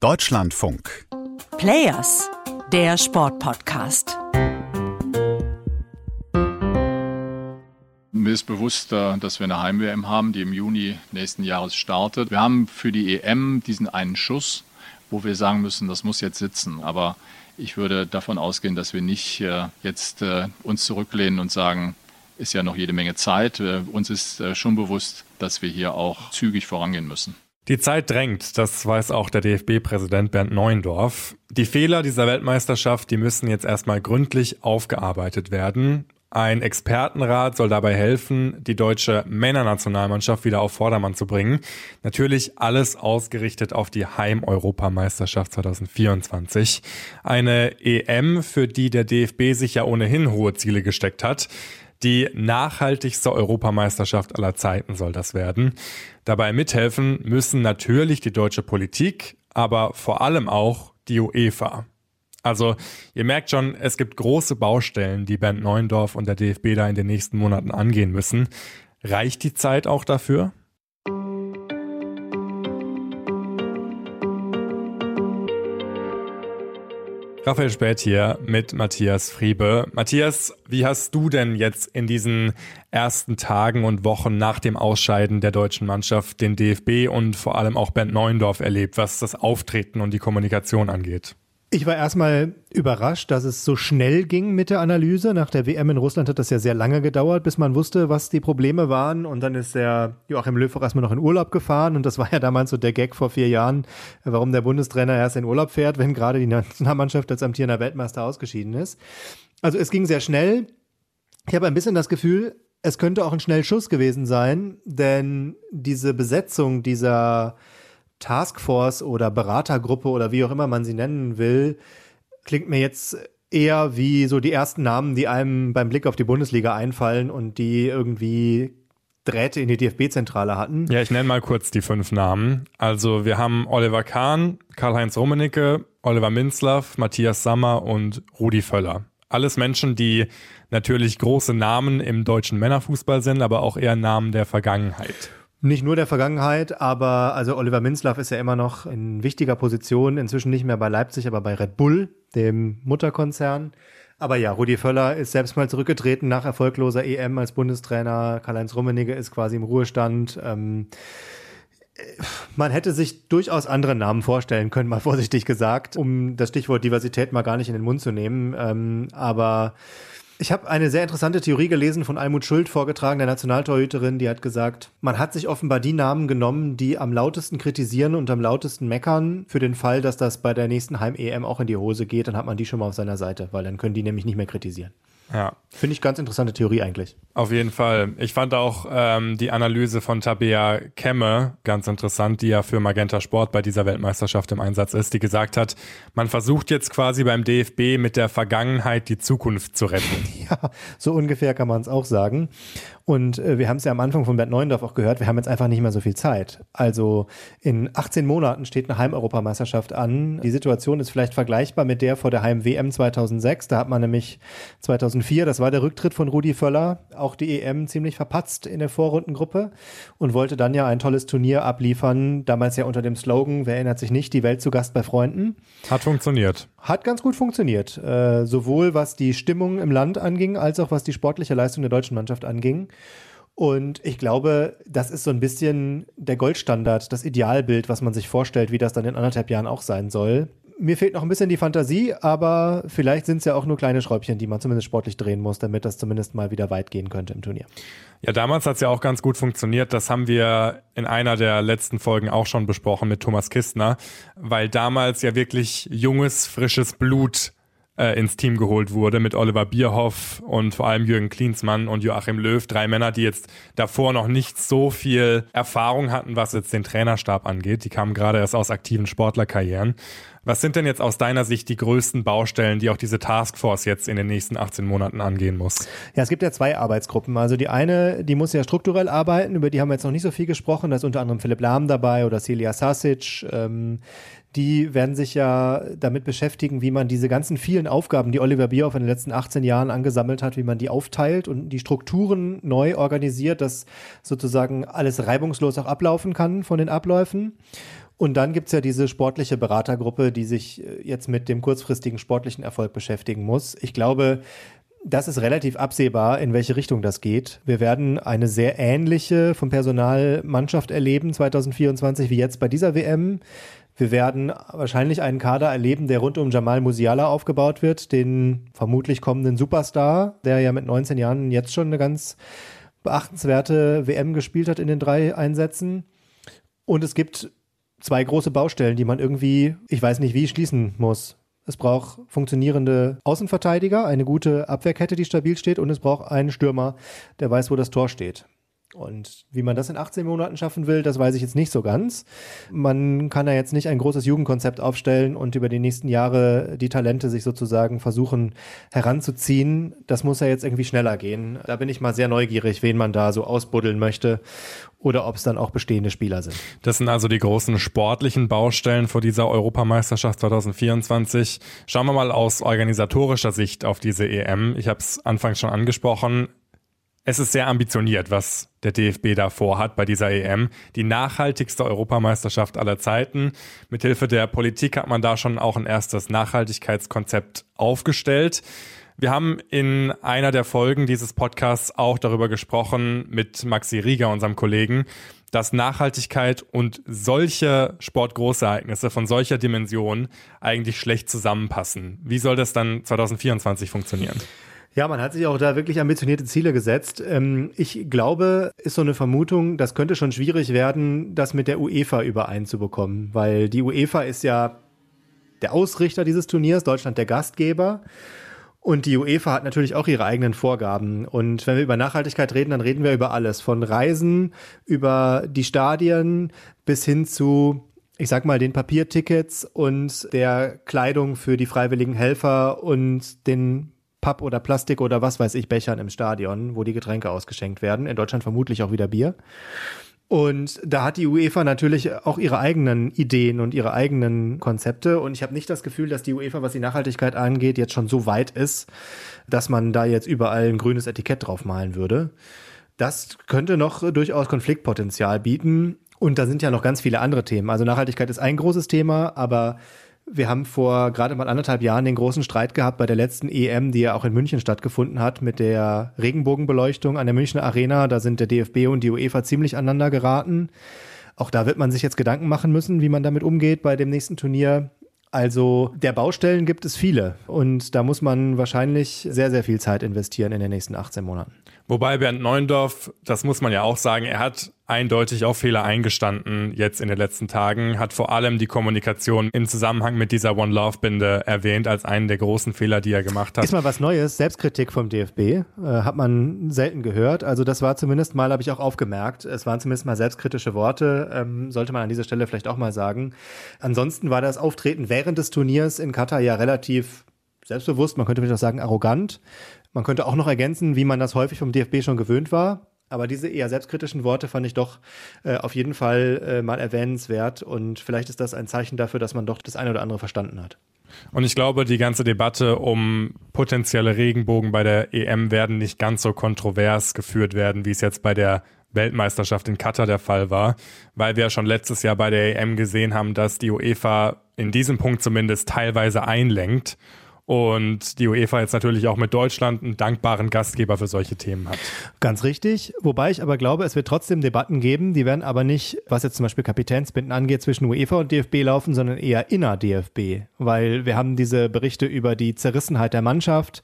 Deutschlandfunk. Players, der Sportpodcast. Mir ist bewusst, äh, dass wir eine Heim-WM haben, die im Juni nächsten Jahres startet. Wir haben für die EM diesen einen Schuss, wo wir sagen müssen, das muss jetzt sitzen. Aber ich würde davon ausgehen, dass wir nicht äh, jetzt äh, uns zurücklehnen und sagen, ist ja noch jede Menge Zeit. Uns ist schon bewusst, dass wir hier auch zügig vorangehen müssen. Die Zeit drängt, das weiß auch der DFB-Präsident Bernd Neuendorf. Die Fehler dieser Weltmeisterschaft, die müssen jetzt erstmal gründlich aufgearbeitet werden. Ein Expertenrat soll dabei helfen, die deutsche Männernationalmannschaft wieder auf Vordermann zu bringen. Natürlich alles ausgerichtet auf die Heim-Europameisterschaft 2024. Eine EM, für die der DFB sich ja ohnehin hohe Ziele gesteckt hat. Die nachhaltigste Europameisterschaft aller Zeiten soll das werden. Dabei mithelfen müssen natürlich die deutsche Politik, aber vor allem auch die UEFA. Also ihr merkt schon, es gibt große Baustellen, die Bernd Neuendorf und der DFB da in den nächsten Monaten angehen müssen. Reicht die Zeit auch dafür? Raphael Spät hier mit Matthias Friebe. Matthias, wie hast du denn jetzt in diesen ersten Tagen und Wochen nach dem Ausscheiden der deutschen Mannschaft den DFB und vor allem auch Bernd Neuendorf erlebt, was das Auftreten und die Kommunikation angeht? Ich war erstmal überrascht, dass es so schnell ging mit der Analyse. Nach der WM in Russland hat das ja sehr lange gedauert, bis man wusste, was die Probleme waren. Und dann ist der Joachim Löw auch erstmal noch in Urlaub gefahren. Und das war ja damals so der Gag vor vier Jahren, warum der Bundestrainer erst in Urlaub fährt, wenn gerade die Nationalmannschaft als amtierender Weltmeister ausgeschieden ist. Also es ging sehr schnell. Ich habe ein bisschen das Gefühl, es könnte auch ein Schnellschuss gewesen sein, denn diese Besetzung dieser Taskforce oder Beratergruppe oder wie auch immer man sie nennen will, klingt mir jetzt eher wie so die ersten Namen, die einem beim Blick auf die Bundesliga einfallen und die irgendwie Drähte in die DFB-Zentrale hatten. Ja, ich nenne mal kurz die fünf Namen. Also wir haben Oliver Kahn, Karl-Heinz Rummenigge, Oliver Minzlaff, Matthias Sammer und Rudi Völler. Alles Menschen, die natürlich große Namen im deutschen Männerfußball sind, aber auch eher Namen der Vergangenheit. Nicht nur der Vergangenheit, aber also Oliver Minzlaff ist ja immer noch in wichtiger Position, inzwischen nicht mehr bei Leipzig, aber bei Red Bull, dem Mutterkonzern. Aber ja, Rudi Völler ist selbst mal zurückgetreten nach erfolgloser EM als Bundestrainer. Karl-Heinz Rummenigge ist quasi im Ruhestand. Ähm, man hätte sich durchaus andere Namen vorstellen können, mal vorsichtig gesagt, um das Stichwort Diversität mal gar nicht in den Mund zu nehmen. Ähm, aber ich habe eine sehr interessante Theorie gelesen von Almut Schuld vorgetragen, der Nationaltorhüterin, die hat gesagt, man hat sich offenbar die Namen genommen, die am lautesten kritisieren und am lautesten meckern, für den Fall, dass das bei der nächsten Heim-EM auch in die Hose geht, dann hat man die schon mal auf seiner Seite, weil dann können die nämlich nicht mehr kritisieren. Ja. Finde ich ganz interessante Theorie eigentlich. Auf jeden Fall. Ich fand auch ähm, die Analyse von Tabea Kemme ganz interessant, die ja für Magenta Sport bei dieser Weltmeisterschaft im Einsatz ist, die gesagt hat, man versucht jetzt quasi beim DFB mit der Vergangenheit die Zukunft zu retten. Ja, so ungefähr kann man es auch sagen. Und äh, wir haben es ja am Anfang von Bert Neuendorf auch gehört, wir haben jetzt einfach nicht mehr so viel Zeit. Also in 18 Monaten steht eine Heimeuropameisterschaft an. Die Situation ist vielleicht vergleichbar mit der vor der Heim-WM 2006. Da hat man nämlich 2004, das war der Rücktritt von Rudi Völler, auch die EM ziemlich verpatzt in der Vorrundengruppe und wollte dann ja ein tolles Turnier abliefern. Damals ja unter dem Slogan, wer erinnert sich nicht, die Welt zu Gast bei Freunden. Hat funktioniert. Hat ganz gut funktioniert. Äh, sowohl was die Stimmung im Land anging, als auch was die sportliche Leistung der deutschen Mannschaft anging. Und ich glaube, das ist so ein bisschen der Goldstandard, das Idealbild, was man sich vorstellt, wie das dann in anderthalb Jahren auch sein soll. Mir fehlt noch ein bisschen die Fantasie, aber vielleicht sind es ja auch nur kleine Schräubchen, die man zumindest sportlich drehen muss, damit das zumindest mal wieder weit gehen könnte im Turnier. Ja, damals hat es ja auch ganz gut funktioniert. Das haben wir in einer der letzten Folgen auch schon besprochen mit Thomas Kistner, weil damals ja wirklich junges, frisches Blut äh, ins Team geholt wurde mit Oliver Bierhoff und vor allem Jürgen Klinsmann und Joachim Löw. Drei Männer, die jetzt davor noch nicht so viel Erfahrung hatten, was jetzt den Trainerstab angeht. Die kamen gerade erst aus aktiven Sportlerkarrieren. Was sind denn jetzt aus deiner Sicht die größten Baustellen, die auch diese Taskforce jetzt in den nächsten 18 Monaten angehen muss? Ja, es gibt ja zwei Arbeitsgruppen. Also die eine, die muss ja strukturell arbeiten, über die haben wir jetzt noch nicht so viel gesprochen. Da ist unter anderem Philipp Lahm dabei oder Celia Sasic. Ähm, die werden sich ja damit beschäftigen, wie man diese ganzen vielen Aufgaben, die Oliver Bierhoff in den letzten 18 Jahren angesammelt hat, wie man die aufteilt und die Strukturen neu organisiert, dass sozusagen alles reibungslos auch ablaufen kann von den Abläufen. Und dann gibt's ja diese sportliche Beratergruppe, die sich äh, jetzt mit dem kurzfristigen sportlichen Erfolg beschäftigen muss. Ich glaube, das ist relativ absehbar, in welche Richtung das geht. Wir werden eine sehr ähnliche vom Personal Mannschaft erleben 2024 wie jetzt bei dieser WM. Wir werden wahrscheinlich einen Kader erleben, der rund um Jamal Musiala aufgebaut wird, den vermutlich kommenden Superstar, der ja mit 19 Jahren jetzt schon eine ganz beachtenswerte WM gespielt hat in den drei Einsätzen. Und es gibt zwei große Baustellen, die man irgendwie, ich weiß nicht wie, schließen muss. Es braucht funktionierende Außenverteidiger, eine gute Abwehrkette, die stabil steht, und es braucht einen Stürmer, der weiß, wo das Tor steht. Und wie man das in 18 Monaten schaffen will, das weiß ich jetzt nicht so ganz. Man kann ja jetzt nicht ein großes Jugendkonzept aufstellen und über die nächsten Jahre die Talente sich sozusagen versuchen heranzuziehen. Das muss ja jetzt irgendwie schneller gehen. Da bin ich mal sehr neugierig, wen man da so ausbuddeln möchte oder ob es dann auch bestehende Spieler sind. Das sind also die großen sportlichen Baustellen vor dieser Europameisterschaft 2024. Schauen wir mal aus organisatorischer Sicht auf diese EM. Ich habe es anfangs schon angesprochen. Es ist sehr ambitioniert, was der DFB da vorhat bei dieser EM. Die nachhaltigste Europameisterschaft aller Zeiten. Mithilfe der Politik hat man da schon auch ein erstes Nachhaltigkeitskonzept aufgestellt. Wir haben in einer der Folgen dieses Podcasts auch darüber gesprochen mit Maxi Rieger, unserem Kollegen, dass Nachhaltigkeit und solche Sportgroßereignisse von solcher Dimension eigentlich schlecht zusammenpassen. Wie soll das dann 2024 funktionieren? Ja, man hat sich auch da wirklich ambitionierte Ziele gesetzt. Ähm, ich glaube, ist so eine Vermutung, das könnte schon schwierig werden, das mit der UEFA übereinzubekommen, weil die UEFA ist ja der Ausrichter dieses Turniers, Deutschland der Gastgeber. Und die UEFA hat natürlich auch ihre eigenen Vorgaben. Und wenn wir über Nachhaltigkeit reden, dann reden wir über alles. Von Reisen, über die Stadien bis hin zu, ich sag mal, den Papiertickets und der Kleidung für die freiwilligen Helfer und den Papp- oder Plastik- oder was weiß ich, Bechern im Stadion, wo die Getränke ausgeschenkt werden. In Deutschland vermutlich auch wieder Bier. Und da hat die UEFA natürlich auch ihre eigenen Ideen und ihre eigenen Konzepte. Und ich habe nicht das Gefühl, dass die UEFA, was die Nachhaltigkeit angeht, jetzt schon so weit ist, dass man da jetzt überall ein grünes Etikett draufmalen würde. Das könnte noch durchaus Konfliktpotenzial bieten. Und da sind ja noch ganz viele andere Themen. Also Nachhaltigkeit ist ein großes Thema, aber wir haben vor gerade mal anderthalb Jahren den großen Streit gehabt bei der letzten EM, die ja auch in München stattgefunden hat, mit der Regenbogenbeleuchtung an der Münchner Arena. Da sind der DFB und die UEFA ziemlich aneinander geraten. Auch da wird man sich jetzt Gedanken machen müssen, wie man damit umgeht bei dem nächsten Turnier. Also der Baustellen gibt es viele und da muss man wahrscheinlich sehr, sehr viel Zeit investieren in den nächsten 18 Monaten. Wobei Bernd Neuendorf, das muss man ja auch sagen, er hat eindeutig auch Fehler eingestanden jetzt in den letzten Tagen, hat vor allem die Kommunikation im Zusammenhang mit dieser One Love Binde erwähnt als einen der großen Fehler, die er gemacht hat. Ist mal was Neues, Selbstkritik vom DFB, äh, hat man selten gehört. Also das war zumindest mal, habe ich auch aufgemerkt, es waren zumindest mal selbstkritische Worte, ähm, sollte man an dieser Stelle vielleicht auch mal sagen. Ansonsten war das Auftreten während des Turniers in Katar ja relativ selbstbewusst, man könnte vielleicht auch sagen arrogant. Man könnte auch noch ergänzen, wie man das häufig vom DFB schon gewöhnt war. Aber diese eher selbstkritischen Worte fand ich doch äh, auf jeden Fall äh, mal erwähnenswert. Und vielleicht ist das ein Zeichen dafür, dass man doch das eine oder andere verstanden hat. Und ich glaube, die ganze Debatte um potenzielle Regenbogen bei der EM werden nicht ganz so kontrovers geführt werden, wie es jetzt bei der Weltmeisterschaft in Katar der Fall war, weil wir schon letztes Jahr bei der EM gesehen haben, dass die UEFA in diesem Punkt zumindest teilweise einlenkt und die UEFA jetzt natürlich auch mit Deutschland einen dankbaren Gastgeber für solche Themen hat. Ganz richtig. Wobei ich aber glaube, es wird trotzdem Debatten geben, die werden aber nicht, was jetzt zum Beispiel Kapitänsbinden angeht, zwischen UEFA und DFB laufen, sondern eher inner DFB. Weil wir haben diese Berichte über die Zerrissenheit der Mannschaft.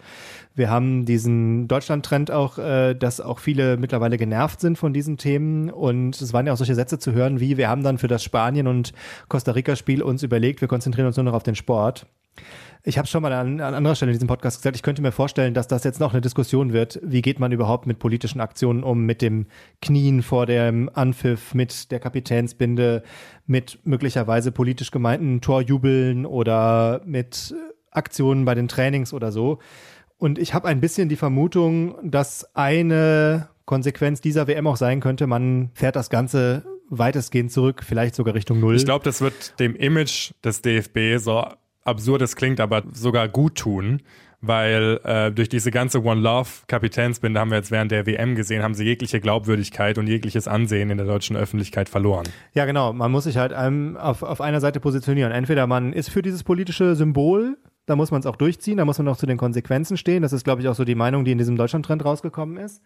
Wir haben diesen Deutschland-Trend auch, äh, dass auch viele mittlerweile genervt sind von diesen Themen. Und es waren ja auch solche Sätze zu hören wie, wir haben dann für das Spanien- und Costa Rica-Spiel uns überlegt, wir konzentrieren uns nur noch auf den Sport. Ich habe schon mal an, an anderer Stelle in diesem Podcast gesagt, ich könnte mir vorstellen, dass das jetzt noch eine Diskussion wird. Wie geht man überhaupt mit politischen Aktionen um, mit dem Knien vor dem Anpfiff, mit der Kapitänsbinde, mit möglicherweise politisch gemeinten Torjubeln oder mit Aktionen bei den Trainings oder so. Und ich habe ein bisschen die Vermutung, dass eine Konsequenz dieser WM auch sein könnte, man fährt das Ganze weitestgehend zurück, vielleicht sogar Richtung Null. Ich glaube, das wird dem Image des DFB so absurd es klingt, aber sogar gut tun, weil äh, durch diese ganze One Love Kapitänsbinde haben wir jetzt während der WM gesehen, haben sie jegliche Glaubwürdigkeit und jegliches Ansehen in der deutschen Öffentlichkeit verloren. Ja, genau. Man muss sich halt einem auf, auf einer Seite positionieren. Entweder man ist für dieses politische Symbol, da muss man es auch durchziehen, da muss man auch zu den Konsequenzen stehen. Das ist, glaube ich, auch so die Meinung, die in diesem Deutschland-Trend rausgekommen ist.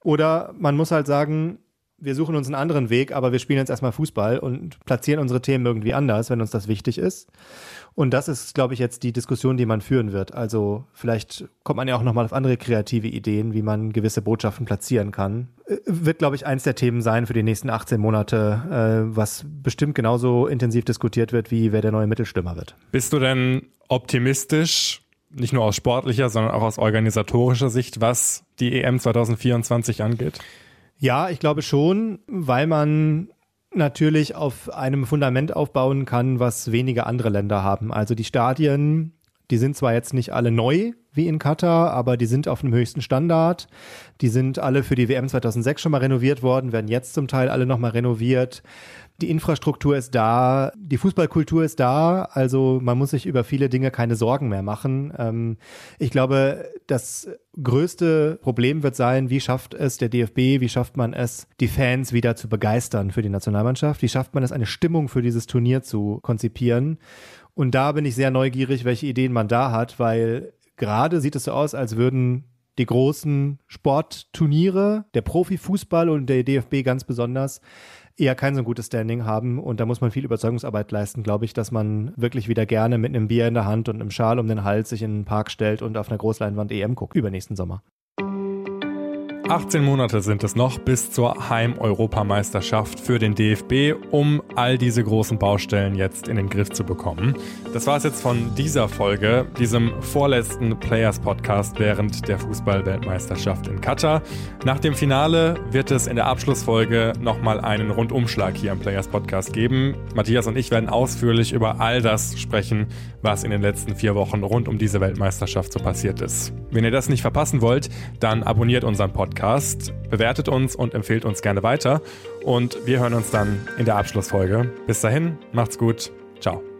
Oder man muss halt sagen, wir suchen uns einen anderen Weg, aber wir spielen jetzt erstmal Fußball und platzieren unsere Themen irgendwie anders, wenn uns das wichtig ist. Und das ist, glaube ich, jetzt die Diskussion, die man führen wird. Also vielleicht kommt man ja auch nochmal auf andere kreative Ideen, wie man gewisse Botschaften platzieren kann. Äh, wird, glaube ich, eins der Themen sein für die nächsten 18 Monate, äh, was bestimmt genauso intensiv diskutiert wird, wie wer der neue Mittelstürmer wird. Bist du denn optimistisch, nicht nur aus sportlicher, sondern auch aus organisatorischer Sicht, was die EM 2024 angeht? Ja, ich glaube schon, weil man natürlich auf einem Fundament aufbauen kann, was wenige andere Länder haben. Also die Stadien, die sind zwar jetzt nicht alle neu wie in Katar, aber die sind auf einem höchsten Standard. Die sind alle für die WM 2006 schon mal renoviert worden, werden jetzt zum Teil alle nochmal renoviert die Infrastruktur ist da, die Fußballkultur ist da, also man muss sich über viele Dinge keine Sorgen mehr machen. Ähm, ich glaube, das größte Problem wird sein, wie schafft es der DFB, wie schafft man es, die Fans wieder zu begeistern für die Nationalmannschaft, wie schafft man es, eine Stimmung für dieses Turnier zu konzipieren. Und da bin ich sehr neugierig, welche Ideen man da hat, weil gerade sieht es so aus, als würden die großen Sportturniere, der Profifußball und der DFB ganz besonders, eher kein so gutes Standing haben. Und da muss man viel Überzeugungsarbeit leisten, glaube ich, dass man wirklich wieder gerne mit einem Bier in der Hand und einem Schal um den Hals sich in den Park stellt und auf einer Großleinwand EM guckt, übernächsten Sommer. 18 Monate sind es noch bis zur Heim-Europameisterschaft für den DFB, um all diese großen Baustellen jetzt in den Griff zu bekommen. Das war es jetzt von dieser Folge, diesem vorletzten Players-Podcast während der Fußball-Weltmeisterschaft in Katar. Nach dem Finale wird es in der Abschlussfolge nochmal einen Rundumschlag hier im Players-Podcast geben. Matthias und ich werden ausführlich über all das sprechen, was in den letzten vier Wochen rund um diese Weltmeisterschaft so passiert ist. Wenn ihr das nicht verpassen wollt, dann abonniert unseren Podcast, bewertet uns und empfehlt uns gerne weiter. Und wir hören uns dann in der Abschlussfolge. Bis dahin, macht's gut. Ciao.